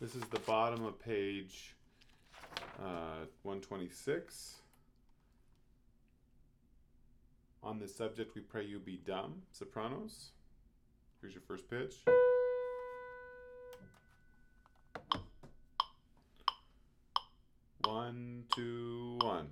This is the bottom of page uh, 126. On this subject, we pray you be dumb, sopranos. Here's your first pitch. One, two, one.